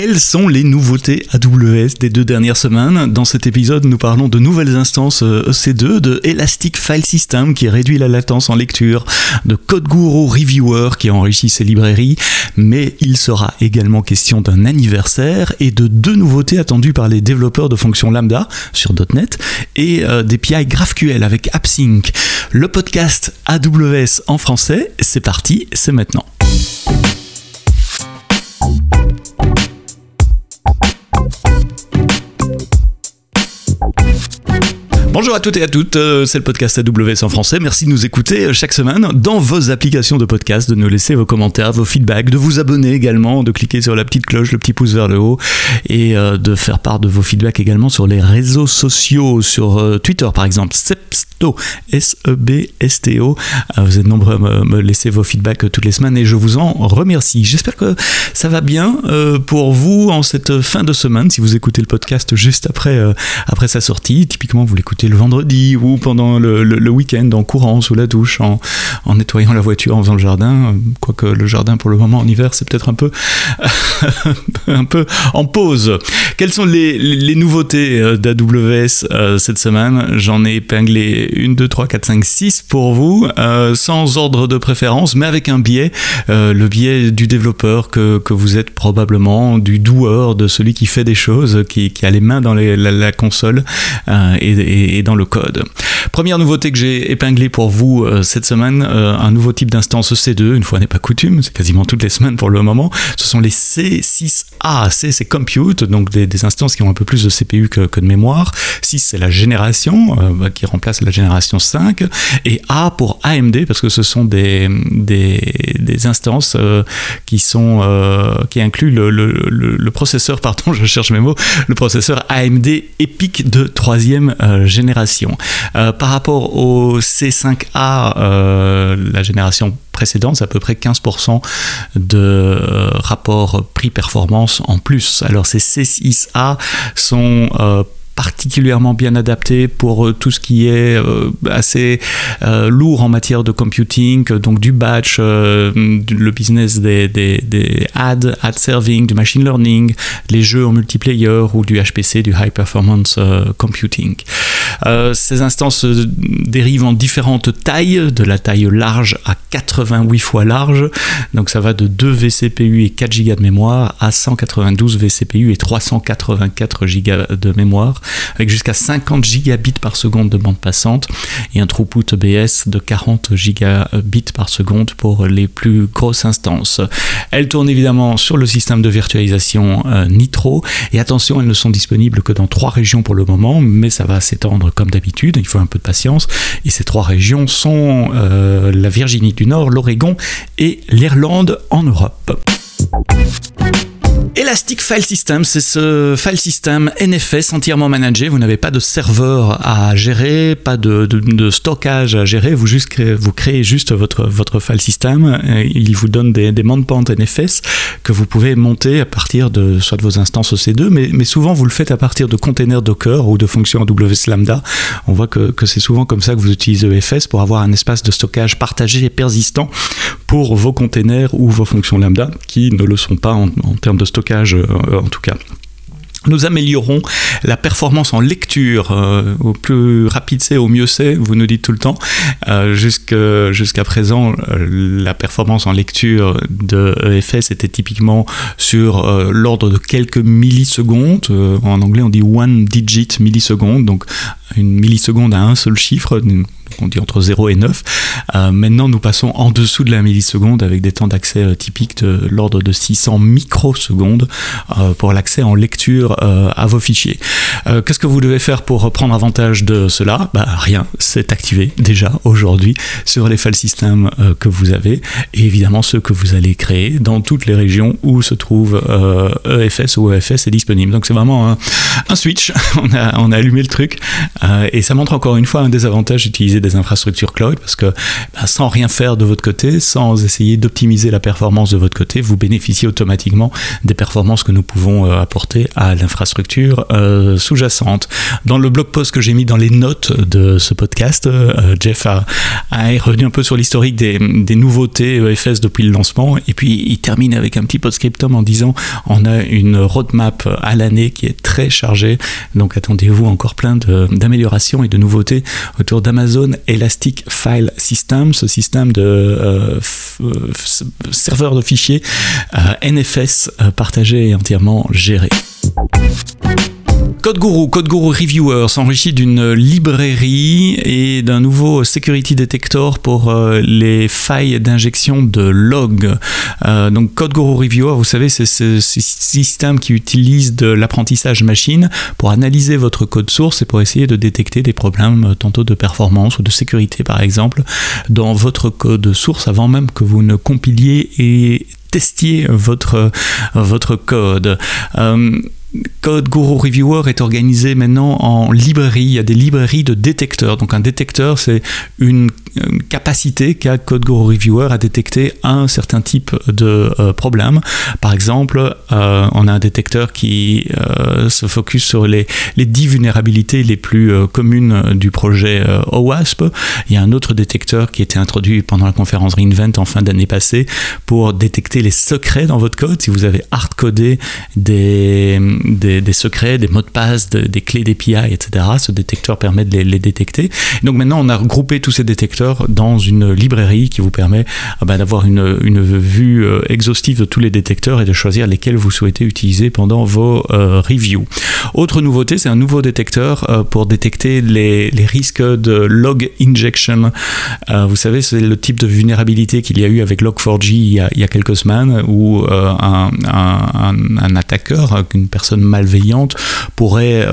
Quelles sont les nouveautés AWS des deux dernières semaines Dans cet épisode, nous parlons de nouvelles instances EC2, euh, de Elastic File System qui réduit la latence en lecture, de CodeGuru Reviewer qui enrichit ses librairies, mais il sera également question d'un anniversaire et de deux nouveautés attendues par les développeurs de fonctions Lambda sur .NET et euh, des PI GraphQL avec AppSync. Le podcast AWS en français, c'est parti, c'est maintenant. Bonjour à toutes et à toutes, euh, c'est le podcast AWS en français. Merci de nous écouter euh, chaque semaine dans vos applications de podcast, de nous laisser vos commentaires, vos feedbacks, de vous abonner également, de cliquer sur la petite cloche, le petit pouce vers le haut et euh, de faire part de vos feedbacks également sur les réseaux sociaux, sur Twitter par exemple, Sebsto, S-E-B-S-T-O. Vous êtes nombreux à me laisser vos feedbacks toutes les semaines et je vous en remercie. J'espère que ça va bien pour vous en cette fin de semaine, si vous écoutez le podcast juste après, après sa sortie. Typiquement, vous l'écoutez le vendredi ou pendant le, week-end en courant sous la douche, en, nettoyant la voiture, en faisant le jardin. Quoique le jardin pour le moment en hiver c'est peut-être un peu, un peu en pause. Quelles sont les, nouveautés euh, d'AWS euh, cette semaine? J'en ai épinglé une, deux, trois, quatre, cinq, six pour vous, euh, sans ordre de préférence, mais avec un biais, le biais du développeur que, vous êtes probablement, du doueur, de celui qui fait des choses, qui, a les mains dans la, console et dans le code. Première nouveauté que j'ai épinglée pour vous euh, cette semaine, euh, un nouveau type d'instance C2, une fois n'est pas coutume, c'est quasiment toutes les semaines pour le moment, ce sont les C6A. C c'est compute, donc des, instances qui ont un peu plus de CPU que, de mémoire. 6 c'est la génération, euh, bah, qui remplace la génération 5, et A pour AMD, parce que ce sont des, des, instances qui sont qui incluent le, le, processeur, pardon, je cherche mes mots, le processeur AMD EPIC de troisième génération. Par rapport au C5A, euh, la génération précédente, c'est à peu près 15% de euh, rapport prix-performance en plus. Alors ces C6A sont euh, particulièrement bien adapté pour euh, tout ce qui est euh, assez euh, lourd en matière de computing, donc du batch, le business des, des, des, ads, ad serving, du machine learning, les jeux en multiplayer ou du HPC, du high performance computing. Ces instances dérivent en différentes tailles, de la taille large à 88 fois large, donc ça va de 2 vCPU et 4 Go de mémoire à 192 vCPU et 384 Go de mémoire avec jusqu'à 50 gigabits par seconde de bande passante et un throughput EBS de 40 gigabits par seconde pour les plus grosses instances. Elles tournent évidemment sur le système de virtualisation euh, Nitro et attention, elles ne sont disponibles que dans trois régions pour le moment, mais ça va s'étendre comme d'habitude, il faut un peu de patience et ces trois régions sont euh, la Virginie du Nord, l'Oregon et l'Irlande en Europe. Elastic File System, c'est ce file system NFS entièrement managé. Vous n'avez pas de serveur à gérer, pas de, stockage à gérer. Vous, juste, vous créez juste votre, votre file system. Il vous donne des, des pente NFS que vous pouvez monter à partir de soit de vos instances EC2, mais, mais souvent vous le faites à partir de containers Docker ou de fonctions AWS Lambda. On voit que, que c'est souvent comme ça que vous utilisez EFS pour avoir un espace de stockage partagé et persistant pour vos containers ou vos fonctions Lambda qui ne le sont pas en termes de stockage euh, en tout cas. Nous améliorons la performance en lecture. Euh, au plus rapide c'est, au mieux c'est, vous nous dites tout le temps. Euh, jusqu'à présent, la performance en lecture de EFS était typiquement sur l'ordre de quelques millisecondes. en anglais, on dit one digit milliseconde, donc une milliseconde à un seul chiffre, on dit entre 0 et 9. Euh, maintenant, nous passons en dessous de la milliseconde avec des temps d'accès euh, typiques de l'ordre de 600 microsecondes euh, pour l'accès en lecture à vos fichiers. Qu'est-ce que vous devez faire pour prendre avantage de cela? Bah, Rien, c'est activé déjà aujourd'hui sur les file systems que vous avez et évidemment ceux que vous allez créer dans toutes les régions où se trouve EFS ou EFS est disponible. Donc c'est vraiment un, switch, on a, allumé le truc. Et ça montre encore une fois un des avantages d'utiliser des infrastructures cloud parce que bah, sans rien faire de votre côté, sans essayer d'optimiser la performance de votre côté, vous bénéficiez automatiquement des performances que nous pouvons euh, apporter à l'infrastructure euh, Dans le blog post que j'ai mis dans les notes de ce podcast, euh, Jeff a, revenu un peu sur l'historique des, nouveautés EFS depuis le lancement. Et puis il termine avec un petit post-scriptum en disant on a une roadmap à l'année qui est très chargée, donc attendez-vous encore plein d'améliorations et de nouveautés autour d'Amazon Elastic File System, ce système de euh, serveur de fichiers euh, NFS euh, partagé et entièrement géré. Code Guru, Code Guru Reviewer s'enrichit d'une librairie et d'un nouveau security detector pour euh, les failles d'injection de log. Euh, donc Code Guru Reviewer, vous savez, c'est ce, système qui utilise de l'apprentissage machine pour analyser votre code source et pour essayer de détecter des problèmes euh, tantôt de performance ou de sécurité par exemple dans votre code source avant même que vous ne compiliez et testiez votre code. Code Guru Reviewer est organisé maintenant en librairie. Il y a des librairies de détecteurs. Donc un détecteur, c'est une, capacité qu'a Code Guru Reviewer à détecter un certain type de euh, problème. Par exemple, euh, on a un détecteur qui euh, se focus sur les, les 10 vulnérabilités les plus communes du projet OWASP. Il y a un autre détecteur qui a été introduit pendant la conférence Reinvent en fin d'année passée pour détecter les secrets dans votre code. Si vous avez hard-codé des des, secrets, des mots de passe, des clés d'API, etc. Ce détecteur permet de les, détecter. donc maintenant, on a regroupé tous ces détecteurs dans une librairie qui vous permet ah ben, d'avoir une, vue euh, exhaustive de tous les détecteurs et de choisir lesquels vous souhaitez utiliser pendant vos euh, reviews. Autre nouveauté, c'est un nouveau détecteur euh, pour détecter les, risques de log injection. vous savez, c'est le type de vulnérabilité qu'il y a eu avec Log4j il y a, quelques semaines où un, un, attaqueur, une personne malveillante pourrait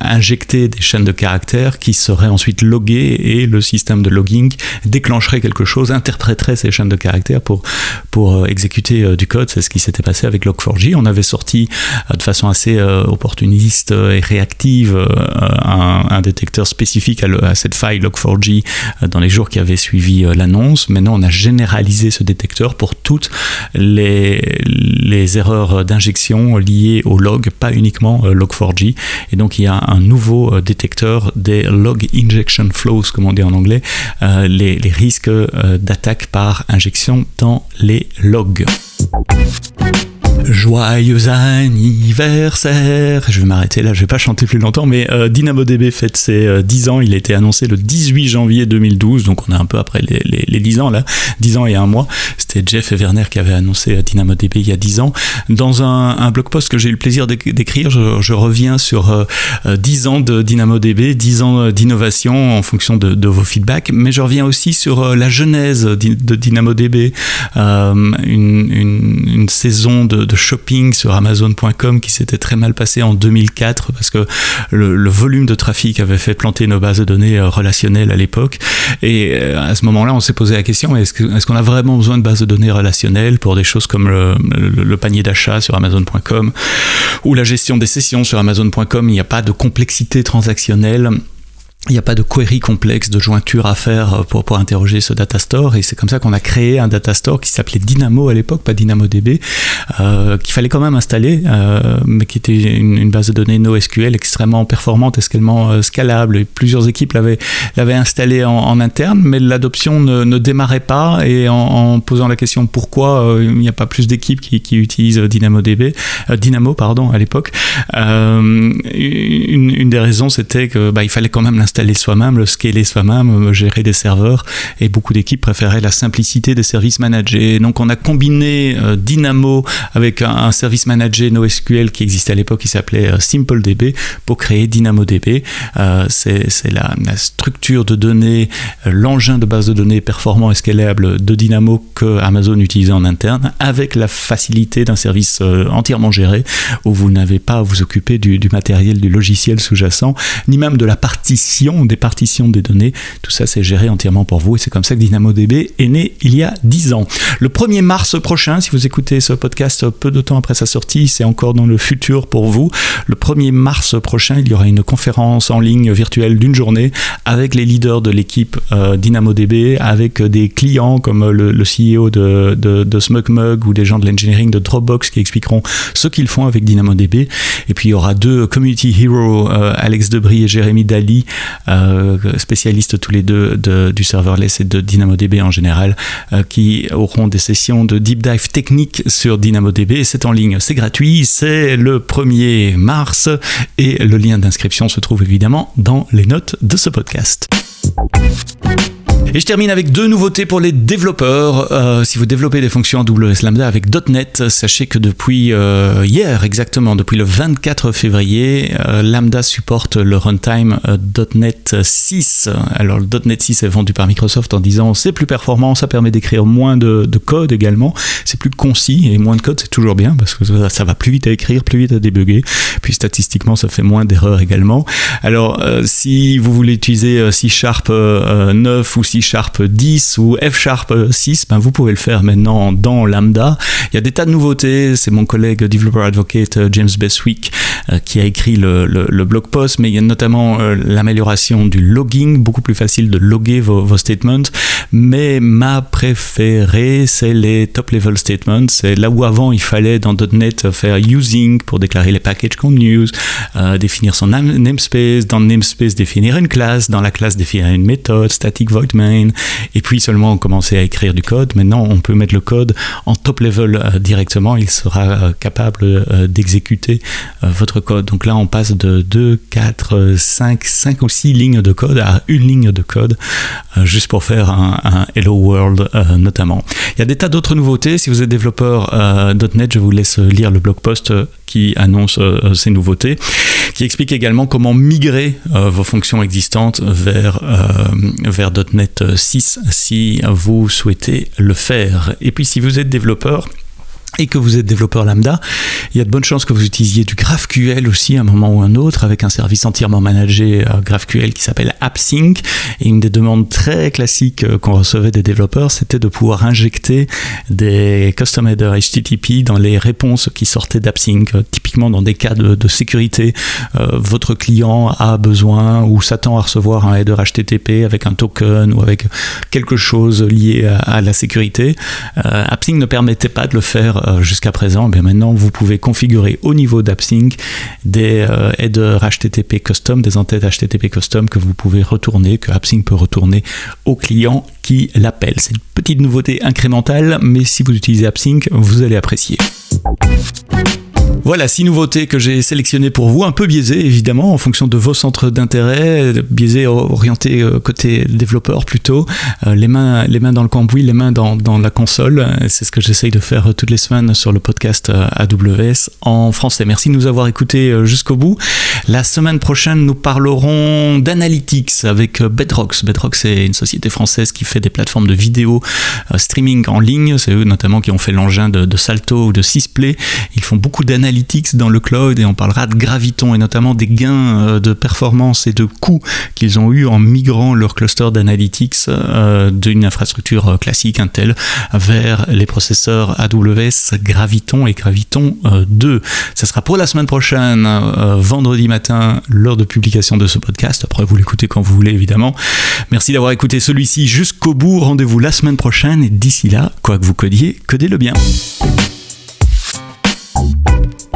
injecter des chaînes de caractères qui seraient ensuite loguées et le système de logging déclencherait quelque chose, interpréterait ces chaînes de caractères pour, pour euh, exécuter euh, du code. C'est ce qui s'était passé avec Log4j. On avait sorti de façon assez opportuniste et réactive un, détecteur spécifique à, cette faille Log4j dans les jours qui avaient suivi l'annonce. Maintenant, on a généralisé ce détecteur pour toutes les, les erreurs d'injection liées au log pas uniquement euh, Log4j. Et donc il y a un nouveau euh, détecteur des log injection flows, comme on dit en anglais, euh, les, risques d'attaque par injection dans les logs. Joyeux anniversaire Je vais m'arrêter là, je vais pas chanter plus longtemps, mais euh, DynamoDB fête ses 10 euh, ans. Il a été annoncé le 18 janvier 2012, donc on est un peu après les, les, 10 ans là, 10 ans et un mois. C'était Jeff et Werner qui avaient annoncé euh, DynamoDB il y a 10 ans. Dans un, blog post que j'ai eu le plaisir d'écrire, je, reviens sur 10 ans de DynamoDB, 10 ans d'innovation en fonction de, vos feedbacks, mais je reviens aussi sur la genèse de DynamoDB, une, saison de shopping sur Amazon.com qui s'était très mal passé en 2004 parce que le, volume de trafic avait fait planter nos bases de données euh, relationnelles à l'époque. Et euh, à ce moment-là, on s'est posé la question est-ce qu'on a vraiment besoin de bases de données relationnelles pour des choses comme le, panier d'achat sur Amazon.com ou la gestion des sessions sur Amazon.com Il n'y a pas de complexité transactionnelle il n'y a pas de query complexe de jointure à faire euh, pour, pour interroger ce data store et c'est comme ça qu'on a créé un data store qui s'appelait Dynamo à l'époque, pas DynamoDB, euh, qu'il fallait quand même installer, euh, mais qui était une, base de données NoSQL extrêmement performante, extrêmement euh, scalable. Et plusieurs équipes l'avaient, l'avaient installé en, interne, mais l'adoption ne, démarrait pas et en, posant la question pourquoi il n'y a pas plus d'équipes qui, qui utilisent DynamoDB, Dynamo pardon à l'époque, une, une, des raisons c'était que bah, il fallait quand même l'installer installer soi-même, le scaler soi-même, euh, gérer des serveurs. Et beaucoup d'équipes préféraient la simplicité des services managés. Donc on a combiné euh, Dynamo avec un, service managé NoSQL qui existait à l'époque, qui s'appelait euh, SimpleDB, pour créer DynamoDB. C'est la, la, structure de données, l'engin de base de données performant et scalable de Dynamo que Amazon utilisait en interne, avec la facilité d'un service entièrement géré, où vous n'avez pas à vous occuper du, du matériel, du logiciel sous-jacent, ni même de la partition des partitions des données. Tout ça, c'est géré entièrement pour vous et c'est comme ça que DynamoDB est né il y a 10 ans. Le 1er mars prochain, si vous écoutez ce podcast peu de temps après sa sortie, c'est encore dans le futur pour vous. Le 1er mars prochain, il y aura une conférence en ligne virtuelle d'une journée avec les leaders de l'équipe euh, DynamoDB, avec des clients comme le, CEO de, SmugMug ou des gens de l'engineering de Dropbox qui expliqueront ce qu'ils font avec DynamoDB. Et puis il y aura deux community heroes, Alex Debris et Jérémy Dali, spécialistes tous les deux du serverless et de DynamoDB en général, qui auront des sessions de deep dive technique sur DynamoDB. C'est en ligne, c'est gratuit, c'est le 1er mars et le lien d'inscription se trouve évidemment dans les notes de ce podcast. Et je termine avec deux nouveautés pour les développeurs. Euh, si vous développez des fonctions AWS Lambda avec .NET, sachez que depuis euh, hier exactement, depuis le 24 février, euh, Lambda supporte le runtime .NET 6. Alors le .NET 6 est vendu par Microsoft en disant c'est plus performant, ça permet d'écrire moins de, code également, c'est plus concis et moins de code c'est toujours bien parce que ça, va plus vite à écrire, plus vite à débugger. Puis statistiquement ça fait moins d'erreurs également. Alors si vous voulez utiliser C Sharp 9 ou C Sharp 10 ou F Sharp 6, ben vous pouvez le faire maintenant dans Lambda. Il y a des tas de nouveautés. C'est mon collègue developer advocate euh, James Beswick euh, qui a écrit le, blog post, mais il y a notamment euh, l'amélioration du logging, beaucoup plus facile de loguer vos, vos statements. Mais ma préférée, c'est les top level statements. C'est là où avant il fallait dans .NET faire using pour déclarer les packages qu'on use, définir son namespace, dans le namespace définir une classe, dans la classe définir une méthode, static void main, et puis seulement on commençait à écrire du code. Maintenant, on peut mettre le code en top level euh, directement, il sera euh, capable euh, d'exécuter votre code. Donc là, on passe de 2, 4, 5, 5 ou 6 lignes de code à une ligne de code, juste pour faire un, Hello World notamment. Il y a des tas d'autres nouveautés. Si vous êtes développeur .NET, je vous laisse lire le blog post qui annonce ces nouveautés, qui explique également comment migrer vos fonctions existantes vers, vers .NET 6 si vous souhaitez le faire. Et puis si vous êtes développeur, et que vous êtes développeur lambda, il y a de bonnes chances que vous utilisiez du GraphQL aussi à un moment ou un autre avec un service entièrement managé euh, GraphQL qui s'appelle AppSync. Et une des demandes très classiques euh, qu'on recevait des développeurs, c'était de pouvoir injecter des custom headers HTTP dans les réponses qui sortaient d'AppSync. Euh, typiquement dans des cas de, sécurité, votre client a besoin ou s'attend à recevoir un header HTTP avec un token ou avec quelque chose lié à, la sécurité. AppSync ne permettait pas de le faire euh, jusqu'à présent, eh bien maintenant vous pouvez configurer au niveau d'AppSync des euh, headers HTTP custom, des entêtes HTTP custom que vous pouvez retourner, que AppSync peut retourner au client qui l'appelle. C'est une petite nouveauté incrémentale, mais si vous utilisez AppSync, vous allez apprécier. Voilà, six nouveautés que j'ai sélectionnées pour vous, un peu biaisées évidemment en fonction de vos centres d'intérêt, biaisées orientées euh, côté développeur plutôt, euh, les, mains, dans le cambouis, les mains dans, la console. C'est ce que j'essaye de faire toutes les semaines sur le podcast euh, AWS en français. Merci de nous avoir écoutés jusqu'au bout. La semaine prochaine, nous parlerons d'analytics avec Bedrocks. Bedrocks, c'est une société française qui fait des plateformes de vidéo streaming en ligne. C'est eux notamment qui ont fait l'engin de, Salto ou de Sysplay. Ils font beaucoup d'analytics dans le cloud et on parlera de Graviton et notamment des gains euh, de performance et de coûts qu'ils ont eu en migrant leur cluster d'analytics euh, d'une infrastructure euh, classique Intel vers les processeurs AWS Graviton et Graviton 2. Ce sera pour la semaine prochaine, vendredi matin, lors de publication de ce podcast. Après, vous l'écoutez quand vous voulez, évidemment. Merci d'avoir écouté celui-ci jusqu'au bout. Rendez-vous la semaine prochaine et d'ici là, quoi que vous codiez, codez-le bien. Bye.